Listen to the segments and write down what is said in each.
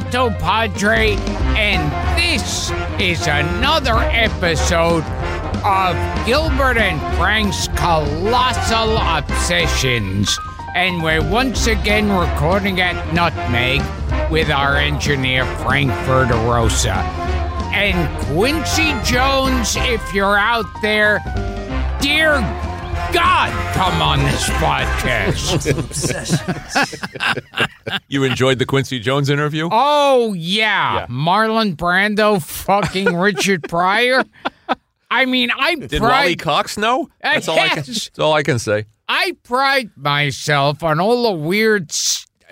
Frank Santopadre, and this is another episode of Gilbert and Frank's Colossal Obsessions. And we're once again recording at Nutmeg with our engineer, Frank Verderosa. And Quincy Jones, if you're out there, dear God, come on this podcast. You enjoyed the Quincy Jones interview? Oh, yeah. Yeah. Marlon Brando fucking Richard Pryor. I mean, I Did Wally Cox know? Uh, That's all I can. That's all I can say. I pride myself on all the weird,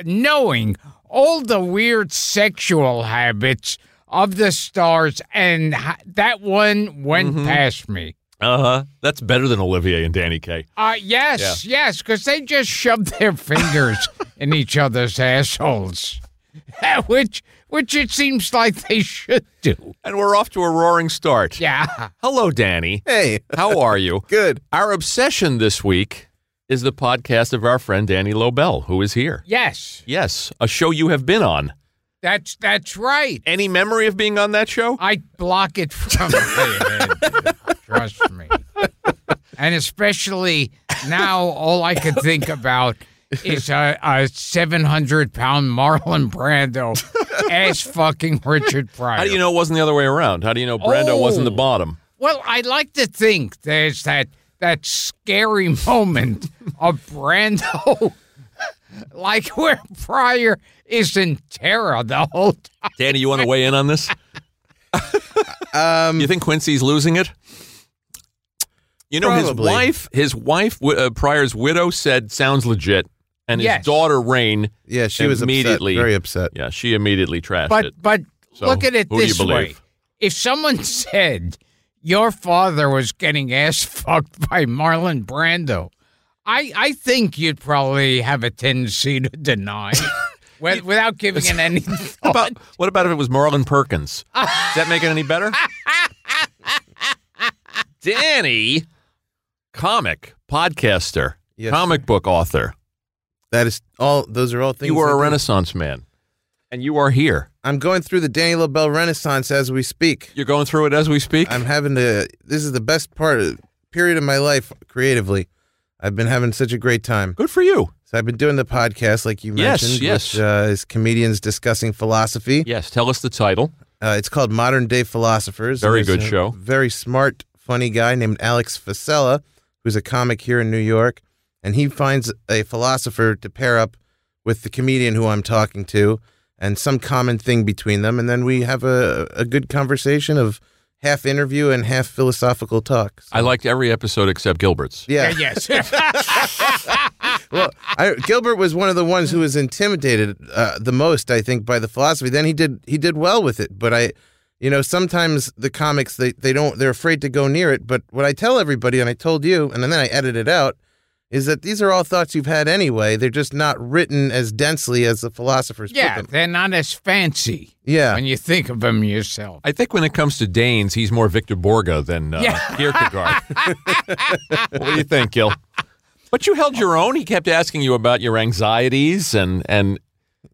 knowing all the weird sexual habits of the stars, and that one went Mm-hmm. past me. Uh huh. That's better than Olivier and Danny Kaye. Uh, yes, yes, because they just shoved their fingers in each other's assholes, which which it seems like they should do. And we're off to a roaring start. Yeah. Hello, Danny. Hey, How are you? good. Our obsession this week is the podcast of our friend Danny Lobell, who is here. Yes, Yes, a show you have been on. that's that's right. Any memory of being on that show? I block it from my head. Trust me. And especially now, all I can think about is a, a 700 pound Marlon Brando ass fucking Richard Pryor. How do you know it wasn't the other way around? How do you know Brando wasn't the Oh. bottom? Well, I like to think there's that that scary moment of Brando, like where Pryor is in terror the whole time. Danny, you want to weigh in on this? Um, You think Quincy's losing it? You know, his wife, his wife, uh, Pryor's widow, said sounds legit, and his daughter Rain, yeah, she was immediately- upset, very upset. yeah, she immediately trashed But it. but So, look at it who do you this way: believe? if someone said your father was getting ass fucked by Marlon Brando, I I think you'd probably have a tendency to deny. wi- Without giving it any What thought. about what about if it was Marlin Perkins? Does that make it any better? Danny, comic podcaster, Yes, comic book author. That is all. Those are all things. You are a do. Renaissance man, and you are here. I'm going through the Danny Lobell Renaissance as we speak. You're going through it as we speak. I'm having to. This is the best part of period of my life creatively. I've been having such a great time. Good for you. So I've been doing the podcast, like you Yes, mentioned, yes. which uh, is comedians discussing philosophy. Yes, tell us the title. Uh, it's called Modern Day Philosophers. Very good show. Very smart, funny guy named Alex Facella, who's a comic here in New York, and he finds a philosopher to pair up with the comedian who I'm talking to, and some common thing between them, and then we have a a good conversation of half interview and half philosophical talk. So, I liked every episode except Gilbert's. yeah. yes. Well, I, Gilbert was one of the ones who was intimidated uh, the most, I think, by the philosophy. Then he did he did well with it, but I, you know, sometimes the comics they they don't they're afraid to go near it. But what I tell everybody, and I told you, and then I edit it out, is that these are all thoughts you've had anyway. They're just not written as densely as the philosophers yeah, put them. they're not as fancy Yeah, when you think of them yourself. I think when it comes to Danes, he's more Victor Borge than uh, Yeah. Kierkegaard. what do you think, Gil? But you held your own. He kept asking you about your anxieties and and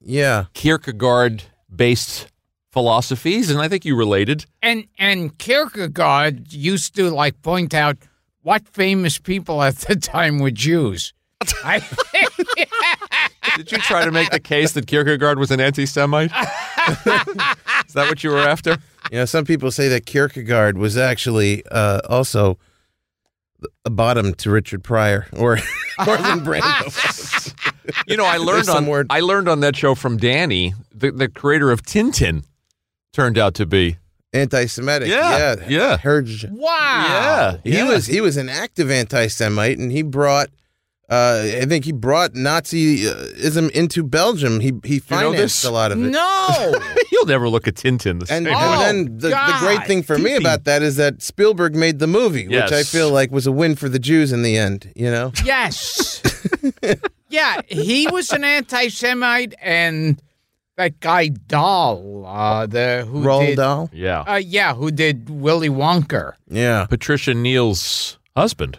yeah. Kierkegaard-based philosophies, and I think you related. And and Kierkegaard used to like point out what famous people at the time were Jews. I, Did you try to make the case that Kierkegaard was an anti-Semite? Is that what you were after? You know, some people say that Kierkegaard was actually uh, also a bottom to Richard Pryor or Marlon Brando. You know, I learned on word. I learned on that show from Danny, the, the creator of Tintin, turned out to be. Anti-Semitic. Yeah, yeah, yeah. Heard wow. He was he was an active anti-Semite, and he brought. Uh, I think he brought Nazism into Belgium. He he know financed this? a lot of it. No. You'll never look at Tintin the And, same Oh, and way. then the, the great thing for me about that is that Spielberg made the movie, Yes. which I feel like was a win for the Jews in the end. You know, Yes. yeah, he was an anti-Semite, and that guy Dahl, uh, the who Roald did, Dahl. Yeah. uh, yeah, who did Willy Wonka. Yeah, Patricia Neal's husband.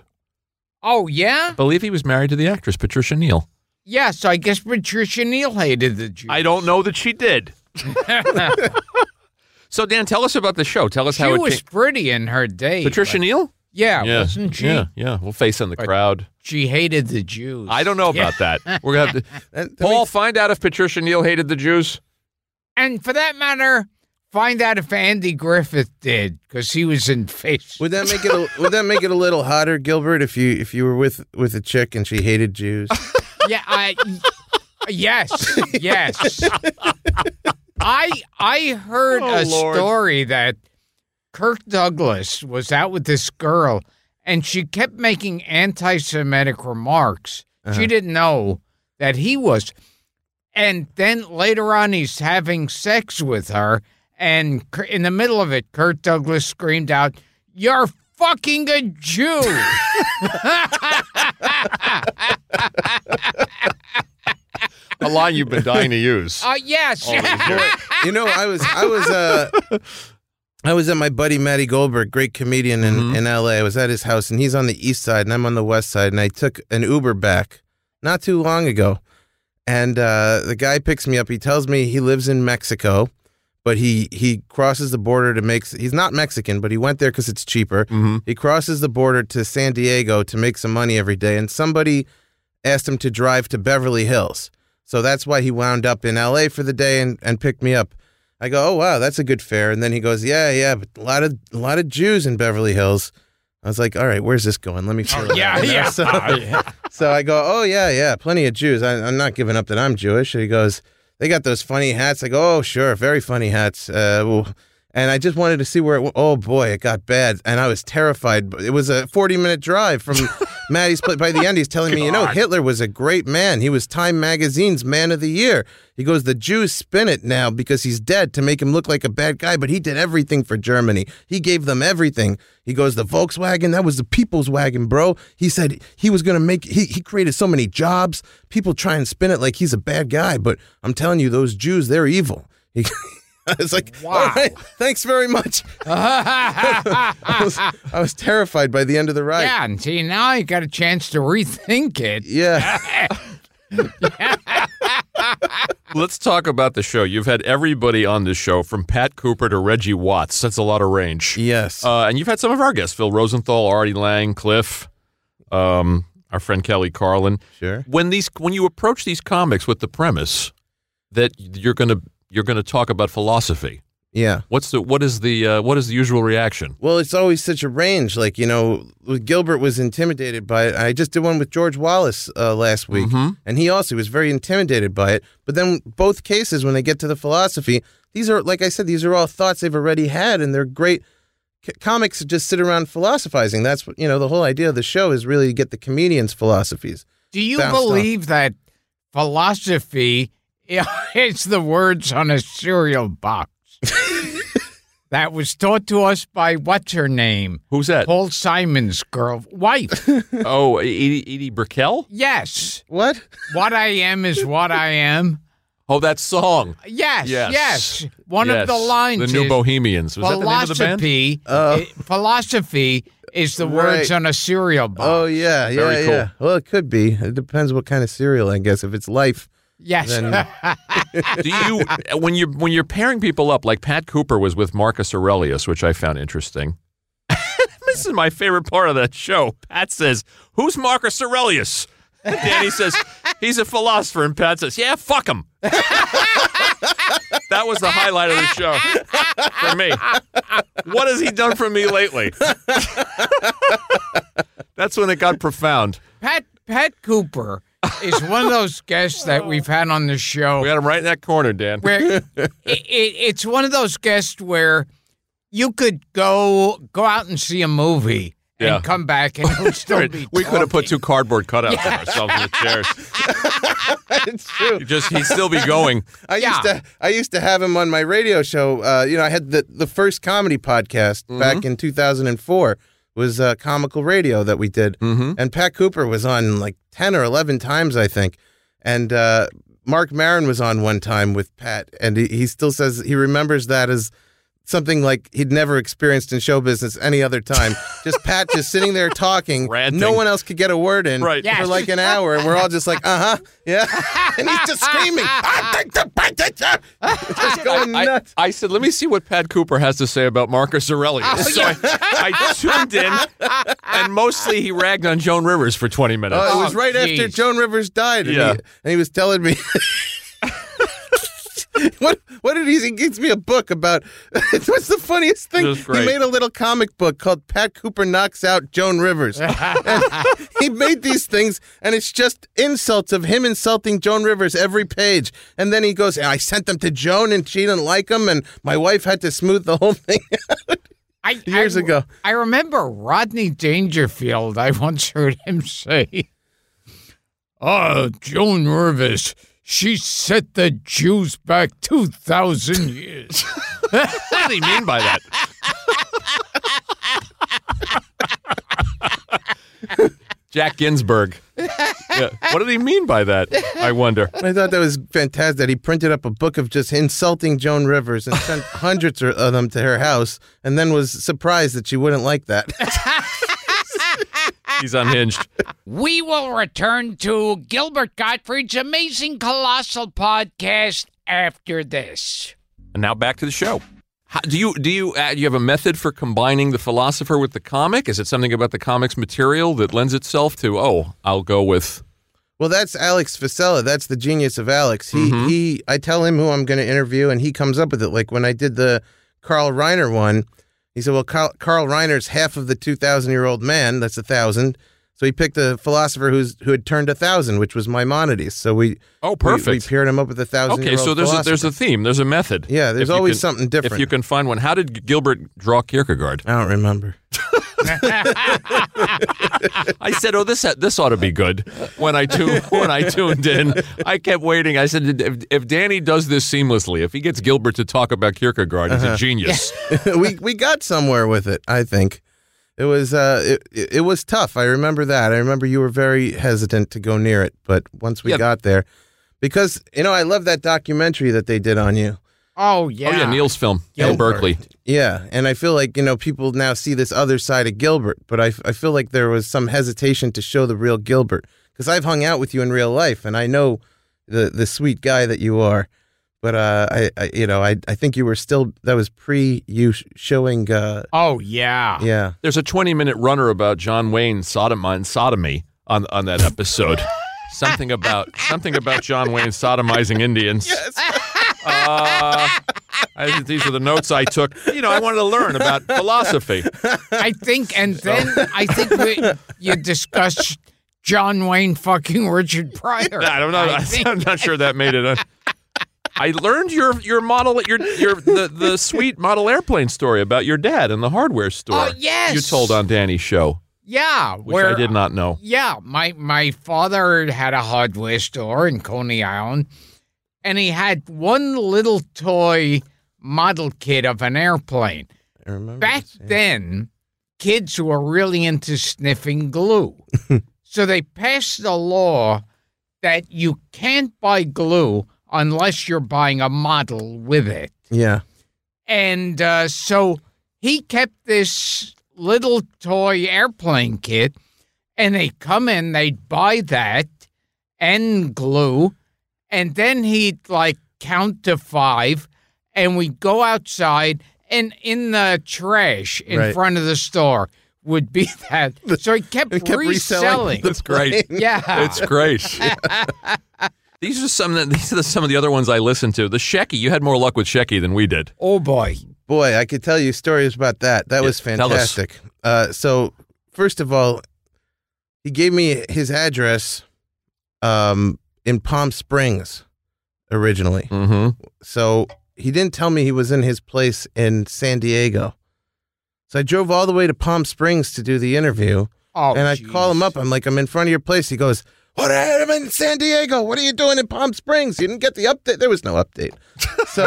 Oh yeah, I believe he was married to the actress Patricia Neal. yes. I guess Patricia Neal hated the Jews. I don't know that she did. so Dan, tell us about the show. Tell us She how it was came. pretty in her day. Patricia but- Neal. Yeah, wasn't she? Yeah, yeah. We'll face in the crowd. She hated the Jews. I don't know about that. We're gonna have to. And, I Paul, mean, find out if Patricia Neal hated the Jews. And for that matter, find out if Andy Griffith did, because he was in face. would that make it a, would that make it a little hotter, Gilbert, if you if you were with with a chick and she hated Jews? yeah, I. Yes, yes. I I heard Oh, a Lord. story that Kirk Douglas was out with this girl, and she kept making anti-Semitic remarks. She didn't know that he was. And then later on, he's having sex with her, and in the middle of it, Kirk Douglas screamed out, "You're fucking a Jew!" A line you've been dying to use. Uh, yes. you know, I was I was uh I was at my buddy Matty Goldberg, great comedian in, Mhm. in LA. I was at his house and he's on the east side and I'm on the west side and I took an Uber back not too long ago. And uh, the guy picks me up. He tells me he lives in Mexico, but he he crosses the border to make he's not Mexican, but he went there cuz it's cheaper. Mhm. He crosses the border to San Diego to make some money every day and somebody asked him to drive to Beverly Hills. So that's why he wound up in LA for the day and, and picked me up. I go, oh wow, that's a good fare. And then he goes, yeah, yeah, but a lot of a lot of Jews in Beverly Hills. I was like, all right, where's this going? Let me Oh, yeah, out, you know? yeah. So, so I go, oh yeah, yeah, plenty of Jews. I, I'm not giving up that I'm Jewish. And he goes, they got those funny hats. I go, oh sure, very funny hats. Uh, and I just wanted to see where it. w- Oh boy, it got bad, and I was terrified. It was a 40 minute drive from Maddie's place. By the end, he's telling me, you know, Hitler was a great man. He was Time Magazine's Man of the Year. He goes, the Jews spin it now because he's dead to make him look like a bad guy, but he did everything for Germany. He gave them everything. He goes, the Volkswagen, that was the people's wagon, bro. He said he was going to make, he, he created so many jobs. People try and spin it like he's a bad guy, but I'm telling you, those Jews, they're evil. He, I was like, Wow. all right, thanks very much. I was, I was terrified by the end of the ride. Yeah, and see, now I got a chance to rethink it. Yeah. Let's talk about the show. You've had everybody on this show, from Pat Cooper to Reggie Watts. That's a lot of range. Yes. Uh, and you've had some of our guests: Phil Rosenthal, Artie Lange, Cliff, um, our friend Kelly Carlin. sure. When these, when you approach these comics with the premise that you're gonna you're gonna talk about philosophy, Yeah. what's the what is the uh, what is the usual reaction? Well, it's always such a range. Like, you know, Gilbert was intimidated by it. I just did one with George Wallace uh, last week, Mhm. and he also was very intimidated by it. But then both cases, when they get to the philosophy, these are, like I said, these are all thoughts they've already had, and they're great. C- comics just sit around philosophizing. That's what, you know, the whole idea of the show is really to get the comedians' philosophies. Do you Bounced off. believe that philosophy is the words on a cereal box? that was taught to us by what's her name? Who's that? Paul Simon's girl wife. oh, Edie, Edie Brickell. yes. What? What I am is what I am. Oh, that song. Yes, Yes. yes. One of the lines The New is Bohemians. Was that the name of the band? philosophy. Oh. i- philosophy is the words on a cereal box. Oh, yeah, yeah, Very cool. yeah. Well, it could be. It depends what kind of cereal, I guess. If it's life, yes. Then- Do you when you when you're pairing people up like Pat Cooper was with Marcus Aurelius, which I found interesting. this is my favorite part of that show. Pat says, "Who's Marcus Aurelius?" And Danny says, "He's a philosopher," and Pat says, "Yeah, fuck him." that was the highlight of the show for me. What has he done for me lately? That's when it got profound. Pat Pat Cooper is one of those guests that we've had on the show We got him right in that corner, Dan. where it, it, it's one of those guests where you could go go out and see a movie Yeah. and come back and it would still be we could have put two cardboard cutouts of ourselves in the chairs. it's true. Just he'd still be going. I Yeah. used to I used to have him on my radio show. Uh, you know, I had the the first comedy podcast Mm-hmm. back in 2004 was uh, comical radio that we did, Mm-hmm. and Pat Cooper was on like 10 or 11 times, I think, and uh, Marc Maron was on one time with Pat, and he, he still says he remembers that as something like he'd never experienced in show business any other time. just Pat just sitting there talking. Ranting. No one else could get a word in Right. for like an hour, and we're all just like, uh huh, yeah. and he's just screaming. just going I, nuts. I said, let me see what Pat Cooper has to say about Marcus Aurelius. so I, I tuned in, and mostly he ragged on Joan Rivers for 20 minutes. Oh, it was Oh, right after. Joan Rivers died. And, Yeah. he, and he was telling me. what what did he? He gives me a book about. what's the funniest thing? He made a little comic book called "Pat Cooper Knocks Out Joan Rivers." He made these things, and it's just insults of him insulting Joan Rivers every page. And then he goes, "I sent them to Joan, and she didn't like them, and my wife had to smooth the whole thing." I, Years I, ago. I remember Rodney Dangerfield. I once heard him say, "Ah, Joan Rivers, she set the Jews back two thousand years." What did he mean by that? Jack Ginsburg. Yeah. What did he mean by that? I wonder. I thought that was fantastic. That he printed up a book of just insulting Joan Rivers and sent hundreds of them to her house, and then was surprised that she wouldn't like that. He's unhinged. We will return to Gilbert Gottfried's amazing colossal podcast after this. And now back to the show. How, do you do you uh, you have a method for combining the philosopher with the comic? Is it something about the comic's material that lends itself to? Oh, I'll go with. well, that's Alex Facella. That's the genius of Alex. He he. I tell him who I'm going to interview, and he comes up with it. Like when I did the Carl Reiner one, he said, "Well, Carl, Carl Reiner's half of the 2,000 year old man. That's a thousand. So he picked a philosopher who's who had turned a thousand, which was Maimonides. So we Oh, perfect. We, paired him up with a thousand. Okay, so there's a, there's a theme, there's a method. Yeah, there's If always can- something different. If you can find one, how did Gilbert draw Kierkegaard? I don't remember. I said, "Oh, this this ought to be good." When I tu- when I tuned in, I kept waiting. I said, "If, if Danny does this seamlessly, if he gets Gilbert to talk about Kierkegaard, he's Uh-huh. a genius." we we got somewhere with it. I think it was uh it, it it was tough. I remember that. I remember you were very hesitant to go near it, but once we Yeah. got there, because you know I love that documentary that they did on you. Oh yeah, Oh yeah, Neil's film, Neil Gilbert. Berkeley. Yeah, and I feel like you know people now see this other side of Gilbert, but I I feel like there was some hesitation to show the real Gilbert because I've hung out with you in real life and I know the the sweet guy that you are. But uh, I, I, you know, I, I think you were still. That was pre you sh- showing. Uh, Oh yeah. yeah, There's a 20 minute runner about John Wayne sodom- and sodomy on on that episode. something about something about John Wayne sodomizing Indians. Uh, I, these are the notes I took. You know, I wanted to learn about philosophy. I think, and then I think we, you discussed John Wayne fucking Richard Pryor. I don't know. I I think. am not sure that made it. On. I learned your your model your your the, the sweet model airplane story about your dad in the hardware uh, store. Oh, yes. you told on Danny's show, Yeah, which where I did not know. Yeah, my my father had a hardware store in Coney Island, and he had one little toy model kit of an airplane. I remember. Back this, yeah. then, kids were really into sniffing glue, so they passed a law that you can't buy glue unless you're buying a model with it. Yeah, And uh, so he kept this little toy airplane kit, and they'd come in, they'd buy that and glue, and then he'd like count to five, and we'd go outside, and in the trash in Right. front of the store would be that. So he kept, It kept reselling. reselling That's great. yeah. It's great. these are some. Of the, these are some of the other ones I listened to. The Shecky. You had more luck with Shecky than we did. oh boy. Boy, I could tell you stories about that. That Yeah, was fantastic. Uh, so, first of all, he gave me his address um, in Palm Springs originally. Mm-hmm. So he didn't tell me he was in his place in San Diego. So I drove all the way to Palm Springs to do the interview, Oh, and I call him up. I'm like, I'm in front of your place. He goes, "What? I'm in San Diego. What are you doing in Palm Springs? You didn't get the update. There was no update." So,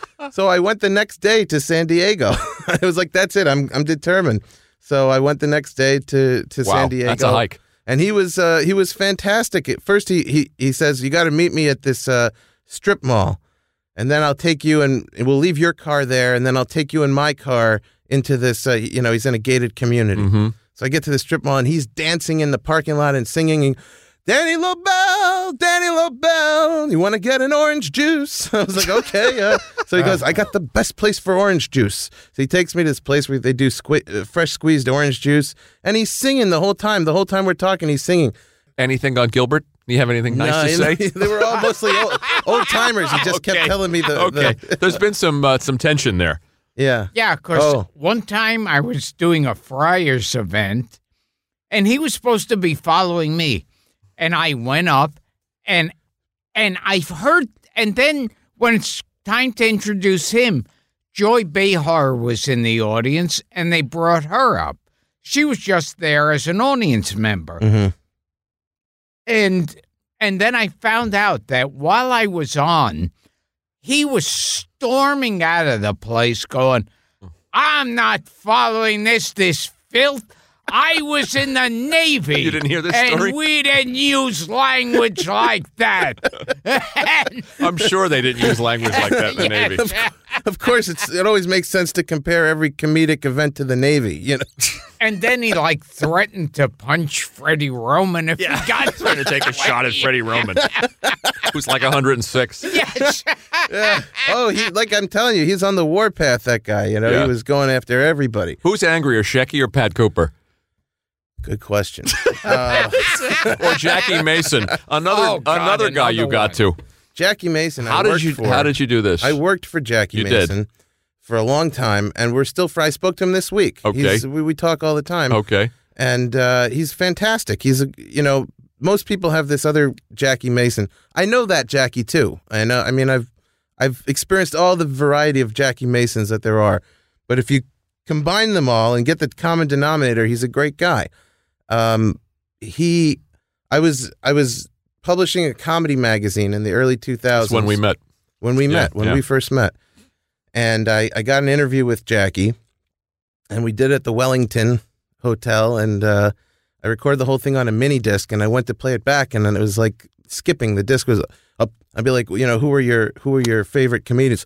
so I went the next day to San Diego. I was like, "That's it. I'm I'm determined." So I went the next day to to Wow, San Diego. that's a hike. And he was uh, he was fantastic. At first, he he he says, "You got to meet me at this uh, strip mall." and then I'll take you and we'll leave your car there, and then I'll take you in my car into this. Uh, you know, he's in a gated community. Mm-hmm. So I get to the strip mall, and he's dancing in the parking lot and singing. And, Danny Lobell, Danny Lobell, you want to get an orange juice? I was like, okay. Uh. So he goes, I got the best place for orange juice. So he takes me to this place where they do sque- uh, fresh squeezed orange juice, and he's singing the whole time. The whole time we're talking, he's singing. Anything on Gilbert? You have anything nice No, to say? they were all mostly old, old timers. He just kept telling me the, Okay, the there's been some uh, some tension there. Yeah. Yeah, because Oh. one time I was doing a Friars event, and he was supposed to be following me, and I went up, and and I've heard, and then when it's time to introduce him, Joy Behar was in the audience, and they brought her up. She was just there as an audience member, Mhm. and and then I found out that while I was on, he was storming out of the place, going, "I'm not following this, this filth." I was in the Navy. You didn't hear this and story? we didn't use language like that. I'm sure they didn't use language like that in the Navy. Yes. Of course, it's it always makes sense to compare every comedic event to the Navy. You know, and then he like threatened to punch Freddie Roman if he got Trying to take a shot at Freddie Roman, who's like 106. Yes. yeah. Oh, he like I'm telling you, he's on the warpath. That guy. You know, Yeah. he was going after everybody. Who's angrier, Shecky or Pat Cooper? Good question. Uh, or Jackie Mason, another Oh, God, another guy you another got to. Jackie Mason. I How did you For. How did you do this? I worked for Jackie You did. For a long time, and we're still. fr- I spoke to him this week. Okay. He's, we, we talk all the time. okay. and uh, he's fantastic. He's a you know most people have this other Jackie Mason. I know that Jackie too. I know. I mean, I've I've experienced all the variety of Jackie Masons that there are, but if you combine them all and get the common denominator, he's a great guy. Um, he, I was I was publishing a comedy magazine in the early two That's when we met. when we Yeah, met, when yeah. we first met. And I, I got an interview with Jackie, and we did it at the Wellington Hotel. And uh, I recorded the whole thing on a mini disc, and I went to play it back, and then it was like skipping. The disc was up. I'd be like, you know, who are your who are your favorite comedians?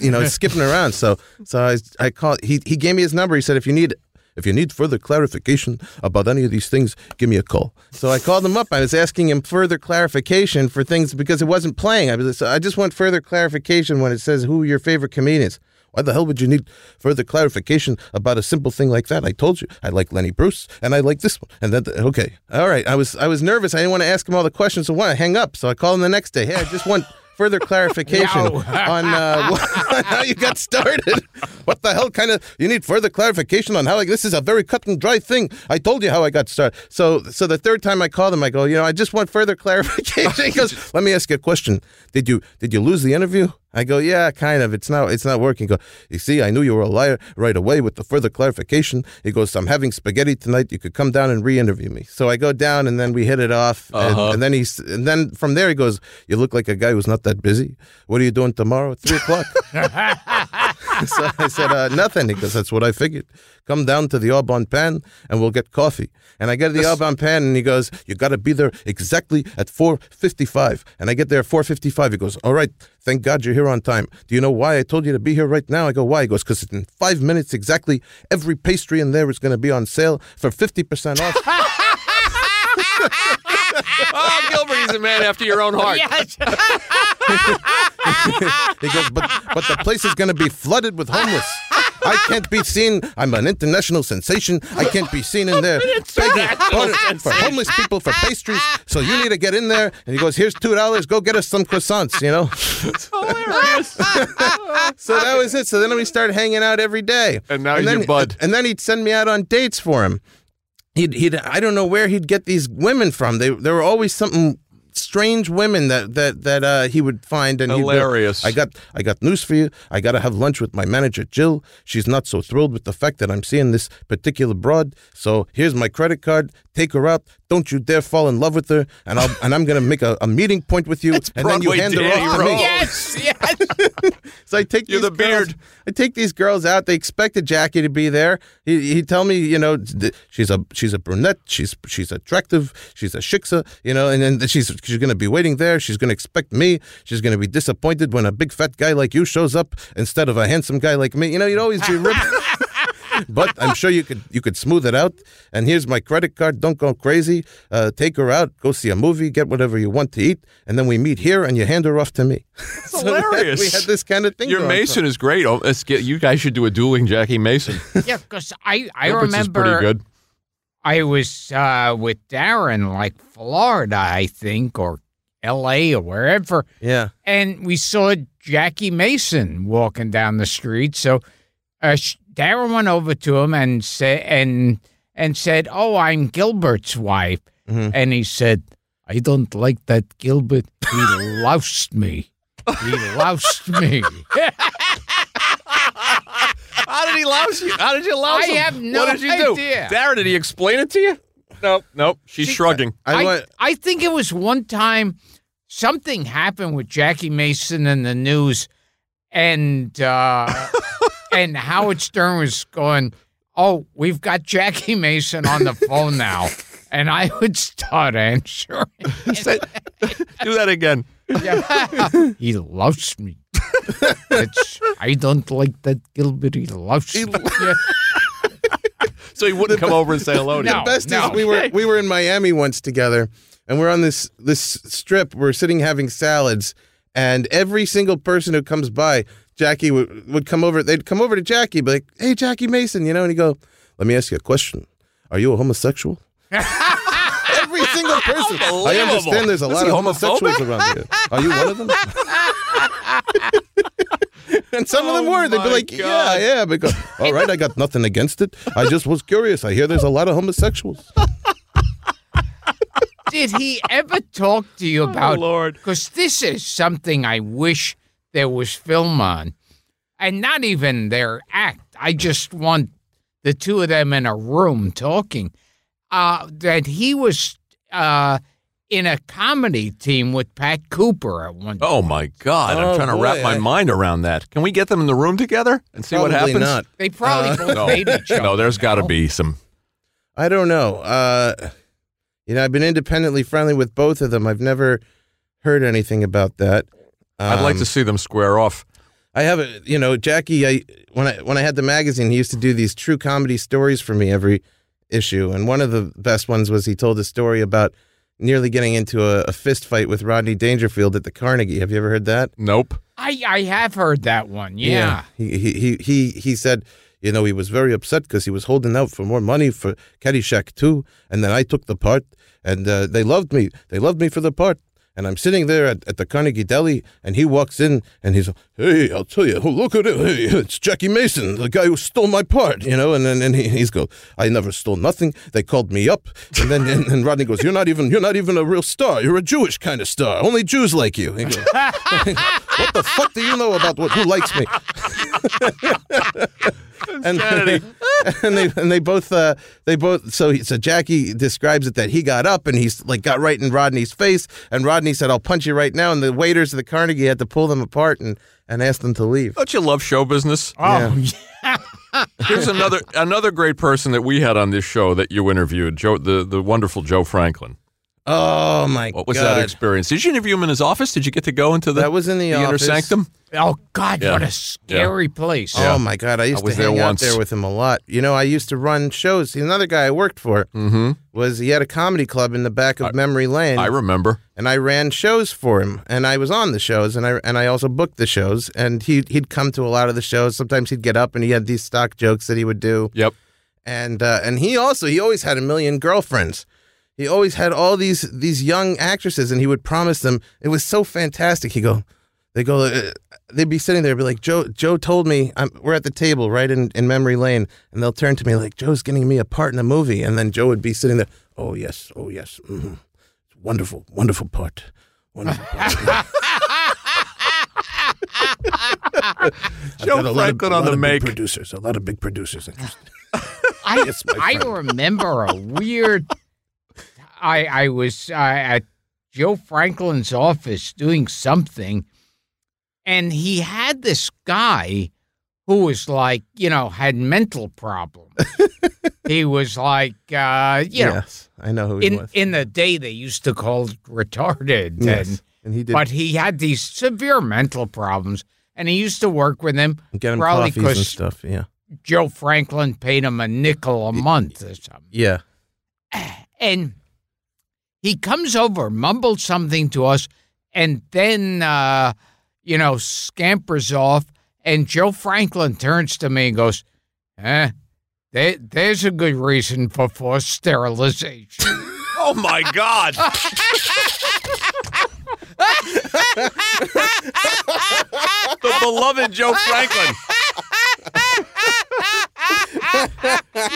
You know, skipping around. So so I I called. He he gave me his number. He said, if you need if you need further clarification about any of these things, give me a call. So I called him up. I was asking him further clarification for things because it wasn't playing. I was I just want further clarification when it says who your favorite comedians. Why the hell would you need further clarification about a simple thing like that? I told you I like Lenny Bruce and I like this one. And then okay, all right. I was I was nervous. I didn't want to ask him all the questions. So why hang up? So I called him the next day. Hey, I just want further clarification on uh, how you got started. What the hell kind of you need further clarification on how I, this is a very cut and dry thing. I told you how I got started. So so the third time I called him, I go, you know, I just want further clarification. He goes, let me ask you a question. Did you did you lose the interview? I go, yeah, kind of. It's not it's not working. Go, you see, I knew you were a liar right away with the further clarification. He goes, I'm having spaghetti tonight. You could come down and re-interview me. So I go down and then we hit it off. And, Uh-huh. and then he's and then from there he goes, you look like a guy who's not that busy. What are you doing tomorrow at three o'clock? so I said, uh, nothing. He goes, that's what I figured. Come down to the Au Bon Pain and we'll get coffee. And I get to the Au Bon Pain and he goes, you got to be there exactly at 4.55. And I get there at 4.55. He goes, all right, thank God you're here on time. Do you know why I told you to be here right now? I go, why? He goes, because in five minutes exactly, every pastry in there is going to be on sale for 50% off. Oh, Gilbert, he's a man after your own heart. yes. He goes, but but the place is going to be flooded with homeless. I can't be seen. I'm an international sensation. I can't be seen in there begging oh, for, for homeless people for pastries. So you need to get in there. And he goes, "Here's two dollars. Go get us some croissants." You know. so that was it. So then we started hanging out every day. And now he's then, your bud. And then he'd send me out on dates for him. He'd, he'd I don't know where he'd get these women from. They there were always something strange women that that that uh, he would find and he'd go, Hilarious. I got I got news for you. I got to have lunch with my manager Jill. She's not so thrilled with the fact that I'm seeing this particular broad. So here's my credit card. Take her out. Don't you dare fall in love with her. And I'll and I'm gonna make a, a meeting point with you. and then you Broadway hand her off to me. yes. Yes. So I take You're these the girls, beard. I take these girls out. They expected Jackie to be there. He he tell me, you know, she's a she's a brunette. She's she's attractive. She's a shiksa, you know, and then she's she's gonna be waiting there. She's gonna expect me. She's gonna be disappointed when a big fat guy like you shows up instead of a handsome guy like me. You know, you'd always be ripped. but I'm sure you could you could smooth it out. And here's my credit card. Don't go crazy. Uh, take her out. Go see a movie. Get whatever you want to eat, and then we meet here, and you hand her off to me. It's hilarious. we had this kind of thing. Your going for- Mason is great. Oh, let's get you guys should do a dueling Jackie Mason. Yeah, because I, I Gilbert's is remember pretty good. I was uh, with Darren, like Florida, I think, or L.A. or wherever, Yeah. and we saw Jackie Mason walking down the street. So uh, sh- Darren went over to him and said, and and said, "Oh, I'm Gilbert's wife," Mhm. and he said, "I don't like that Gilbert. He loused me. He loused me." How did he louse you? How did you louse I him? have no What did you do? idea. Darren, did he explain it to you? Nope. Nope. She's shrugging. I, I. I think it was one time something happened with Jackie Mason in the news, and uh, and Howard Stern was going, "Oh, we've got Jackie Mason on the phone now," and I would start answering. Say- do that again. Yeah. he loves me. It's, I don't like that Gilbert. He loves me. Yeah. So he wouldn't come over and say hello to No. you. best no. is we were we were in Miami once together, and we're on this this strip. We're sitting having salads, and every single person who comes by, Jackie would would come over. They'd come over to Jackie, be like, "Hey, Jackie Mason," you know, and he go, "Let me ask you a question. Are you a homosexual?" every single person. I understand there's a Was lot of homosexuals around here. Are you one of them? and some of them Oh were. They'd be like, God. "Yeah, yeah." Because all right, I got nothing against it. I just was curious. I hear there's a lot of homosexuals. Did he ever talk to you about? Lord. Because this is something I wish there was film on, and not even their act. I just want the two of them in a room talking. Uh, that he was uh, in a comedy team with Pat Cooper at one. Oh my God! I'm Oh, trying to wrap my I- mind around that. Can we get them in the room together and see what happens? not. They probably Uh, both No, hate each other. no. There's got to be some. I don't know. Uh, you know, I've been independently friendly with both of them. I've never heard anything about that. I'd like Um, to see them square off. I have a, you know, Jackie. I when I when I had the magazine, he used to do these true comedy stories for me every issue, and one of the best ones was he told a story about nearly getting into a, a fist fight with Rodney Dangerfield at the Carnegie. Have you ever heard that? Nope. I I have heard that one. Yeah. He he he he he said, you know, he was very upset because he was holding out for more money for Caddyshack 2, and then I took the part, and uh, they loved me. They loved me for the part. And I'm sitting there at, at the Carnegie Deli, and he walks in, and he's, hey, I'll tell you, look at it, hey, it's Jackie Mason, the guy who stole my part, you know. And then and he, he's go, I never stole nothing. They called me up, and then and, and Rodney goes, you're not even you're not even a real star. You're a Jewish kind of star. Only Jews like you. He goes, what the fuck do you know about what who likes me? and, and they and they both uh, they both so he, so Jackie describes it that he got up and he's like got right in Rodney's face and Rodney said I'll punch you right now and the waiters of the Carnegie had to pull them apart and and ask them to leave. Don't you love show business? Oh, Here's another another great person that we had on this show that you interviewed, Joe, the the wonderful Joe Franklin. Oh my God. What was god. that experience? Did you interview him in his office? Did you get to go into the That was in the inner office. sanctum? oh God! Yeah. What a scary place. Oh my god, I used I was to hang there out there with him a lot. You know, I used to run shows. Another guy I worked for Mm-hmm. was he had a comedy club in the back of Memory Lane. I remember. and I ran shows for him, and I was on the shows, and I and I also booked the shows, and he he'd come to a lot of the shows. Sometimes he'd get up and he had these stock jokes that he would do, Yep. and uh, and he also he always had a million girlfriends. He always had all these these young actresses, and he would promise them. It was so fantastic. He go, they go, uh, they'd be sitting there, be like, Joe, Joe told me I'm, we're at the table right in, in memory lane, and they'll turn to me like, Joe's getting me a part in a movie, and then Joe would be sitting there, oh yes, oh yes, mm wonderful, wonderful part, wonderful part. I've Joe got a lot of- Franklin a on lot the of big make. producers, a lot of big producers interested. I Yes, I remember a weird. I I was uh, at Joe Franklin's office doing something, and he had this guy who was like, you know, had mental problems. he was like, uh, you know, yes, I know who he in was. in the day they used to call it retarded, yes, and, and he did but he had these severe mental problems, and he used to work with him. get him probably coffees and stuff. Yeah, Joe Franklin paid him a nickel a month or something. yeah. and he comes over, mumbles something to us, and then uh, you know scampers off. And Joe Franklin turns to me and goes, "Eh, there, there's a good reason for forced sterilization." Oh my God! the beloved Joe Franklin.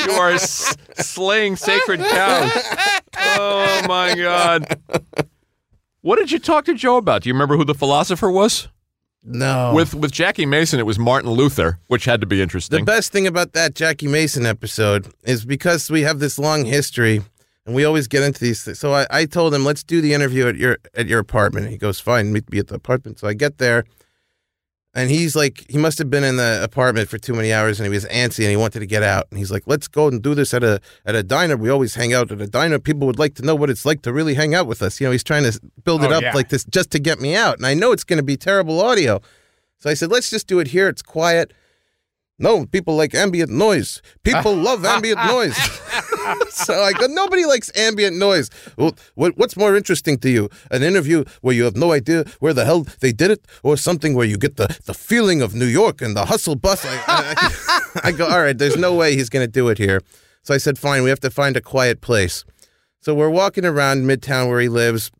You are s- slaying sacred cows. Oh my God! What did you talk to Joe about? Do you remember who the philosopher was? No. With with Jackie Mason, it was Martin Luther, which had to be interesting. the best thing about that Jackie Mason episode is because we have this long history and we always get into these things. So I, I told him, let's do the interview at your at your apartment. And he goes, fine, meet me at the apartment. So I get there and he's like, he must have been in the apartment for too many hours and he was antsy and he wanted to get out. And he's like, let's go and do this at a at a diner. We always hang out at a diner. People would like to know what it's like to really hang out with us. You know, he's trying to build it Oh, up yeah. like this just to get me out. And I know it's going to be terrible audio. So I said, let's just do it here. It's quiet. No, people like ambient noise. People love ambient noise. so I go, nobody likes ambient noise. Well, what's more interesting to you? An interview where you have no idea where the hell they did it, or something where you get the, the feeling of New York and the hustle bus? I, I, I go, all right, there's no way he's going to do it here. So I said, fine, we have to find a quiet place. So we're walking around Midtown where he lives.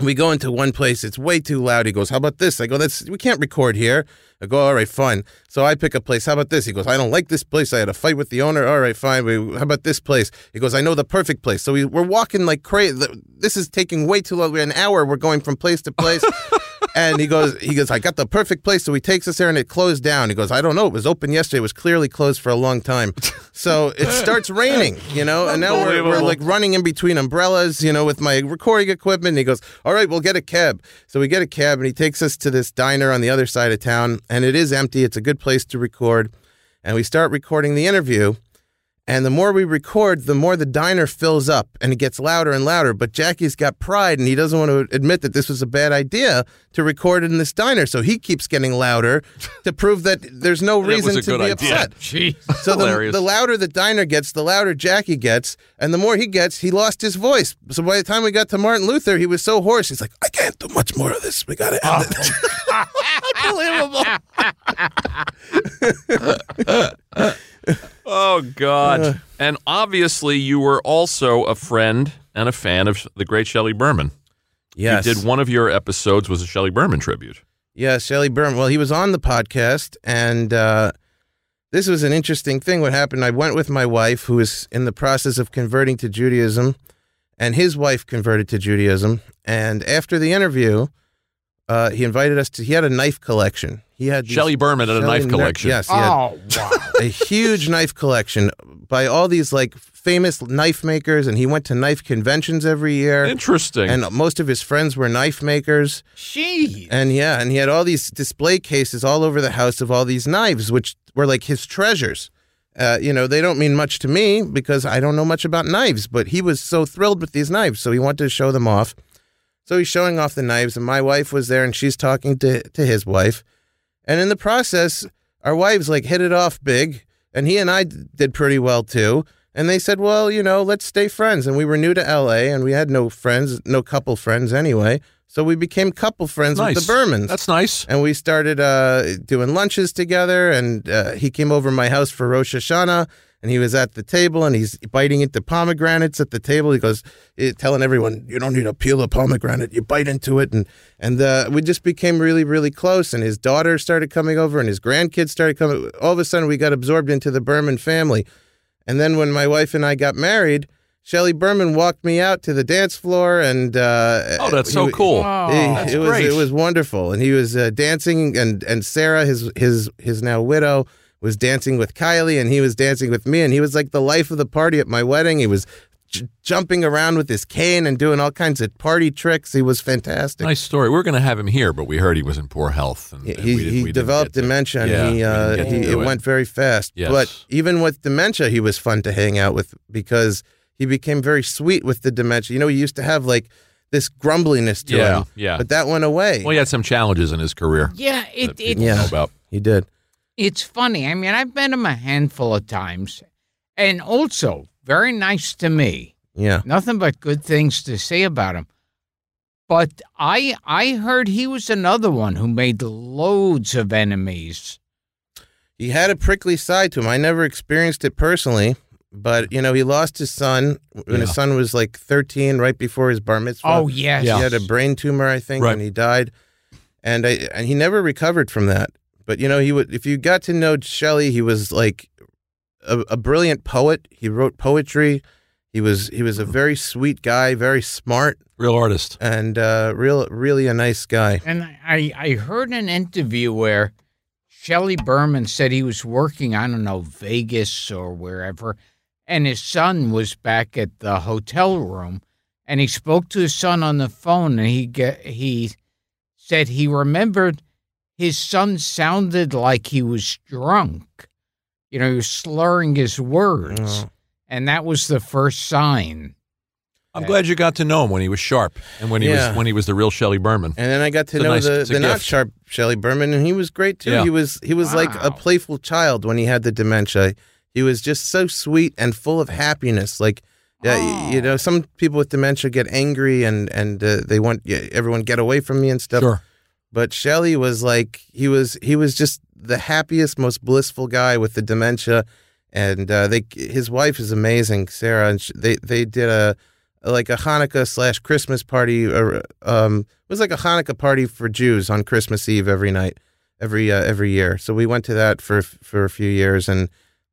We go into one place, it's way too loud. He goes, How about this? I go, That's we can't record here. I go, All right, fine. So I pick a place. How about this? He goes, I don't like this place. I had a fight with the owner. All right, fine. We, how about this place? He goes, I know the perfect place. So we, we're walking like crazy. This is taking way too long. An hour. We're going from place to place. and he goes, he goes, I got the perfect place. So he takes us there and it closed down. He goes, I don't know. It was open yesterday. It was clearly closed for a long time. So it starts raining, you know, and now we're, we're like running in between umbrellas, you know, with my recording equipment. And he goes, All right, we'll get a cab. So we get a cab and he takes us to this diner on the other side of town. And it is empty. It's a good place to record. And we start recording the interview. And the more we record, the more the diner fills up and it gets louder and louder. But Jackie's got pride and he doesn't want to admit that this was a bad idea to record in this diner. So he keeps getting louder to prove that there's no That was reason a to good be idea. upset. Jeez. So the, the louder the diner gets, the louder Jackie gets, and the more he gets, he lost his voice. So by the time we got to Martin Luther, he was so hoarse. He's like, "I can't do much more of this. We gotta end it." Oh. Unbelievable. Oh God! Uh. and obviously, you were also a friend and a fan of the great Shelley Berman. Yes. You did one of your episodes was a Shelley Berman tribute. Yeah, Shelley Berman. Well, he was on the podcast, and uh, this was an interesting thing. What happened? I went with my wife, who is in the process of converting to Judaism, and his wife converted to Judaism. And after the interview, uh, he invited us to. He had a knife collection. He had these- Shelley Berman had a Shelley knife ner- collection. Yes, he had Oh wow. a huge knife collection by all these like famous knife makers, and he went to knife conventions every year. Interesting. And most of his friends were knife makers. Jeez. And yeah, and he had all these display cases all over the house of all these knives, which were like his treasures. Uh, you know, they don't mean much to me because I don't know much about knives, but he was so thrilled with these knives, so he wanted to show them off. So he's showing off the knives, and my wife was there, and she's talking to to his wife, and in the process, our wives like hit it off big, and he and I d- did pretty well too. And they said, well, you know, let's stay friends. And we were new to LA, and we had no friends, no couple friends anyway. So we became couple friends nice. with the Bermans. That's nice. and we started uh, doing lunches together. And uh, he came over to my house for Rosh Hashanah, and he was at the table, and he's biting into pomegranates at the table. He goes, eh, telling everyone, "You don't need to peel a pomegranate; you bite into it." And and uh, we just became really, really close. And his daughter started coming over, and his grandkids started coming. All of a sudden, we got absorbed into the Berman family. And then when my wife and I got married. Shelley Berman walked me out to the dance floor, and uh, Oh, that's he so w- cool. Oh, it, that's it was great. it was wonderful, and he was uh, dancing, and and Sarah, his his his now widow, was dancing with Kylie, and he was dancing with me, and he was like the life of the party at my wedding. He was j- jumping around with his cane and doing all kinds of party tricks. He was fantastic. Nice story. We are going to have him here, but we heard he was in poor health. And, He, and we he we developed get to- dementia and Yeah, he, uh, didn't he to it went very fast. Yes. But even with dementia, he was fun to hang out with because he became very sweet with the dementia. You know, he used to have like this grumbliness to Yeah, him, yeah. but that went away. Well, he had some challenges in his career. Yeah, it, it people Yeah. know about. he did. It's funny. I mean, I've met him a handful of times, and also very nice to me. Yeah. Nothing but good things to say about him. But I I heard he was another one who made loads of enemies. He had a prickly side to him. I never experienced it personally, but you know, he lost his son when Yeah. his son was like 13, right before his bar mitzvah. Oh yes, He had a brain tumor, I think, Right. and he died. And I and he never recovered from that. But you know, he would if you got to know Shelley, he was like a, a brilliant poet. He wrote poetry. He was he was a very sweet guy, very smart, Real artist. and uh, real really a nice guy. And I I heard an interview where Shelley Berman said he was working I don't know Vegas or wherever, and his son was back at the hotel room, and he spoke to his son on the phone, and he get he said he remembered his son sounded like he was drunk. You know, he was slurring his words, Oh. and that was the first sign. I'm glad you got to know him when he was sharp and when he Yeah. was when he was the real Shelley Berman. And then I got to It's know nice- the, the not sharp Shelley Berman, and he was great too. Yeah. He was he was like a playful child when he had the dementia. He was just so sweet and full of happiness. Like, yeah, y- you Oh. know, some people with dementia get angry and and uh, they want yeah, everyone get away from me and stuff. Sure. But Shelley was like he was he was just the happiest, most blissful guy with the dementia, and uh, they his wife is amazing, Sarah, and sh they they did a like a Hanukkah slash Christmas party. Or, um, it was like a Hanukkah party for Jews on Christmas Eve every night, every uh, every year. So we went to that for for a few years, and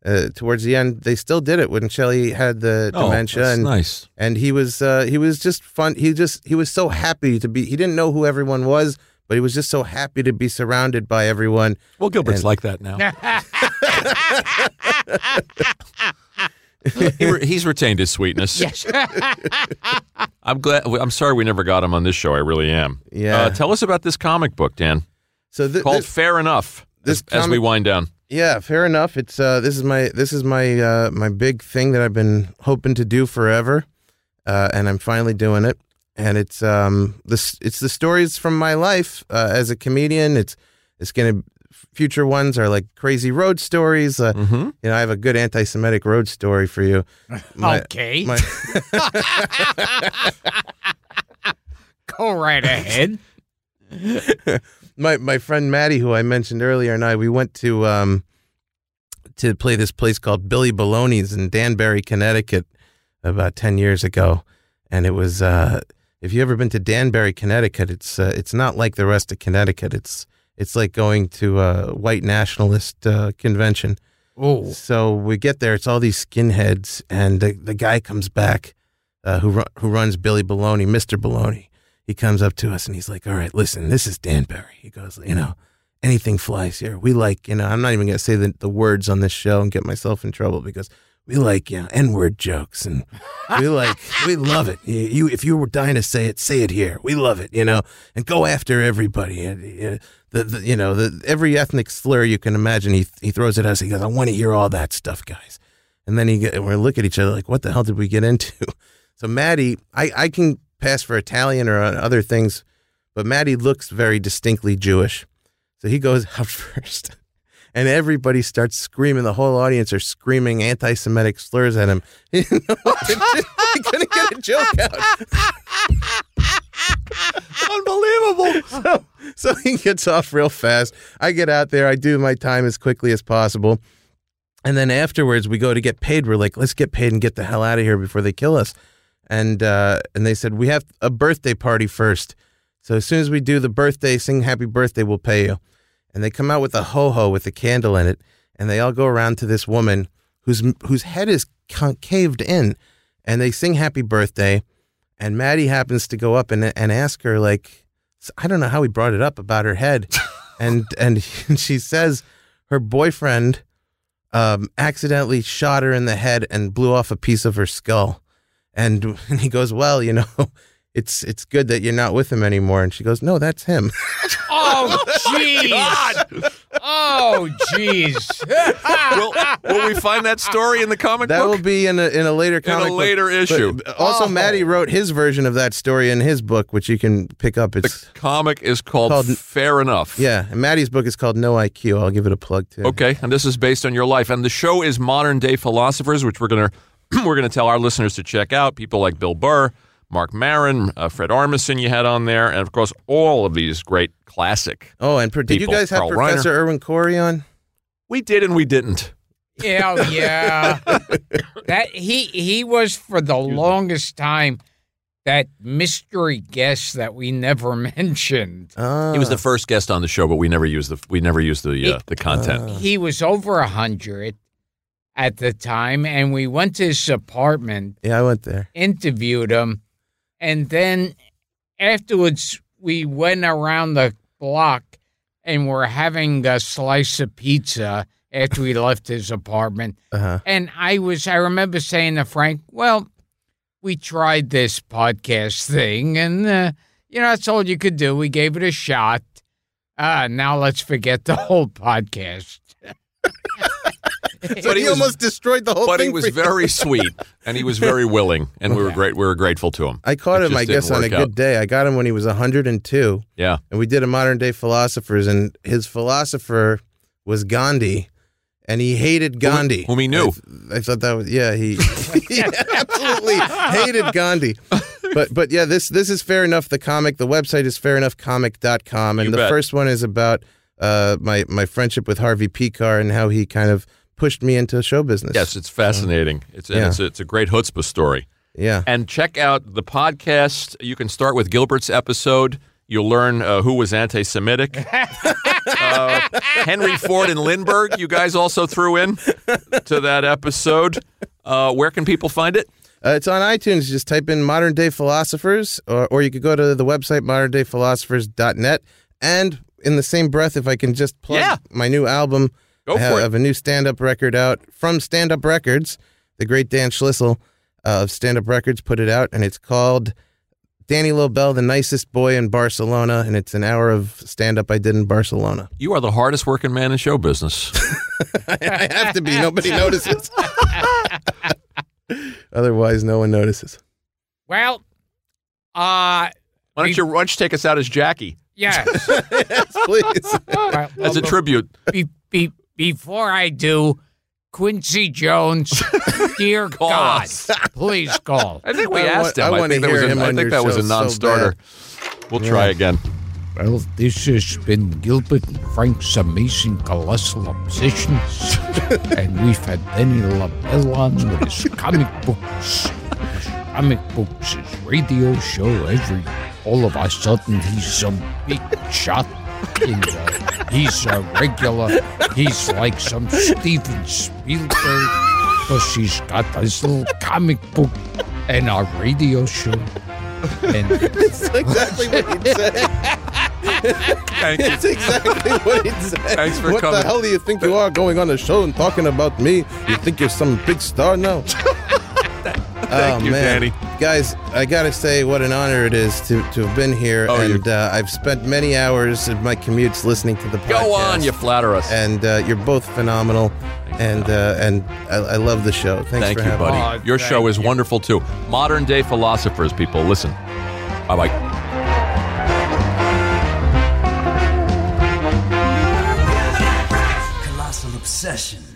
uh, towards the end, they still did it when Shelley had the Oh, dementia, that's and nice. and he was uh, he was just fun. He just he was so happy to be. He didn't know who everyone was, but he was just so happy to be surrounded by everyone. Well, Gilbert's And- like that now. He re- he's retained his sweetness. yes. I'm glad. I'm sorry we never got him on this show. I really am. Yeah. Uh, tell us about this comic book, Dan, So th- called this, Fair Enough. this as, as we wind down. yeah, fair enough. It's uh, this is my this is my uh, my big thing that I've been hoping to do forever, uh, and I'm finally doing it. And it's um this it's the stories from my life uh, as a comedian. It's it's gonna future ones are like crazy road stories. Uh, Mm-hmm. You know, I have a good anti-Semitic road story for you. My- okay. my- Go right ahead. my my friend Maddie, who I mentioned earlier, and I we went to um to play this place called Billy Baloney's in Danbury, Connecticut, about ten years ago, and it was uh if you ever been to Danbury, Connecticut, it's uh, it's not like the rest of Connecticut. It's it's like going to a white nationalist uh, convention. Oh, So we get there, it's all these skinheads, and the, the guy comes back uh, who who runs Billy Baloney, Mr. Baloney. He comes up to us and he's like, "All right, listen, this is Danbury." He goes, "You know, anything flies here. We like, you know, I'm not even going to say the, the words on this show and get myself in trouble because we like, you know, N-word jokes and we like, we love it. You, you, if you were dying to say it, say it here. We love it, you know, and go after everybody. And, uh, the, the, you know, the, every ethnic slur you can imagine, he, he throws it at us. He goes, I want to hear all that stuff, guys. And then he get, we look at each other like, what the hell did we get into? So Maddie, I, I can pass for Italian or other things, but Maddie looks very distinctly Jewish. So he goes out first. And everybody starts screaming. The whole audience are screaming anti Semitic slurs at him. he couldn't get a joke out. Unbelievable. So, so he gets off real fast. I get out there. I do my time as quickly as possible. And then afterwards, we go to get paid. We're like, let's get paid and get the hell out of here before they kill us. And uh, and they said we have a birthday party first. So as soon as we do the birthday, sing happy birthday, we'll pay you. And they come out with a ho ho with a candle in it, and they all go around to this woman whose whose head is concaved in, and they sing happy birthday. And Maddie happens to go up and and ask her like, I don't know how he brought it up about her head, and and she says her boyfriend um, accidentally shot her in the head and blew off a piece of her skull. And, and he goes, well, you know, it's it's good that you're not with him anymore. And she goes, no, that's him. Oh, jeez. Oh, oh jeez. will, will we find that story in the comic That book? will be in a in a later comic. in a comic book. later issue. But also, Oh. Maddie wrote his version of that story in his book, which you can pick up. the It's comic is called, Called- Fair Enough. yeah, and Maddie's book is called No IQ. I'll give it a plug too. Okay, and this is based on your life, and the show is Modern Day Philosophers, which we're gonna we're gonna tell our listeners to check out. People like Bill Burr, Marc Maron, uh, Fred Armisen, you had on there, and of course all of these great classic. Oh, and pro- did you guys have Carl Professor Irwin Corey on? We did and we didn't. Yeah, yeah. that he he was for the longest time that mystery guest that we never mentioned. Uh, He was the first guest on the show, but we never used the we never used the uh, It- the content. He was over a hundred at the time, and we went to his apartment, yeah, I went there. interviewed him, and then afterwards we went around the block and were having a slice of pizza after we left his apartment. Uh huh. And I was, I remember saying to Frank, well, we tried this podcast thing, and, uh, you know, that's all you could do. We gave it a shot. Uh, now let's forget the whole podcast. But he, he was- almost destroyed the whole But thing. he was very sweet and he was very willing, and we were great. We were grateful to him. I caught It him, I guess, on a good out. day. I got him when he was 102, Yeah, and we did a modern day philosophers, and his philosopher was Gandhi, and he hated Gandhi. whom he knew. I, I thought that was yeah, he, he absolutely hated Gandhi. But but yeah, this this is fair enough. The comic, the website is fairenoughcomic.com, and You the bet. first one is about uh, my my friendship with Harvey Pekar and how he kind of pushed me into show business. yes, it's fascinating. It's and Yeah. it's, it's a great chutzpah story. Yeah. And check out the podcast. You can start with Gilbert's episode. You'll learn uh, who was anti-Semitic. uh, Henry Ford and Lindbergh. You guys also threw in to that episode. Uh, where can people find it? Uh, it's on iTunes. Just type in Modern Day Philosophers, or, or you could go to the website moderndayphilosophers.net. And in the same breath, if I can just plug Yeah. my new album, Go I have, for it. have a new stand up record out from Stand Up Records. The great Dan Schlissel uh, of Stand Up Records put it out, and it's called Danny Lobell, the nicest boy in Barcelona. And it's an hour of stand up I did in Barcelona. You are the hardest working man in show business. I have to be. Nobody notices. Otherwise, no one notices. Well, uh, Why don't you, why don't you take us out as Jackie yes. yes, please. Well, as a well, tribute? be, be, before I do, Quincy Jones, dear Call God, us. please call. I think we I asked want- him. I I, wanna think that was hear a, him I think that was a non-starter. we'll try again. Well, this has been Gilbert and Frank's amazing colossal obsessions. and we've had Danny Lobell on with his comic books. His comic books, his radio show, every all of a sudden he's some big shot. In the, he's a regular. He's like some Steven Spielberg because he's got his little comic book and a radio show. And It's exactly what he said. Thank you. It's exactly what he said. Thanks for what coming. the hell do you think you are going on the show and talking about me? You think you're some big star now? Thank oh, you, man. Danny. Guys, I gotta say what an honor it is to, to have been here. Oh, you- and uh, I've spent many hours of my commutes listening to the podcast. Go on, you flatter us. And uh, you're both phenomenal. And uh, and I, I love the show. Thanks Thank for you, buddy. Oh, Your show is you. wonderful too. Modern day philosophers, people. Listen. Bye bye. Colossal Obsessions.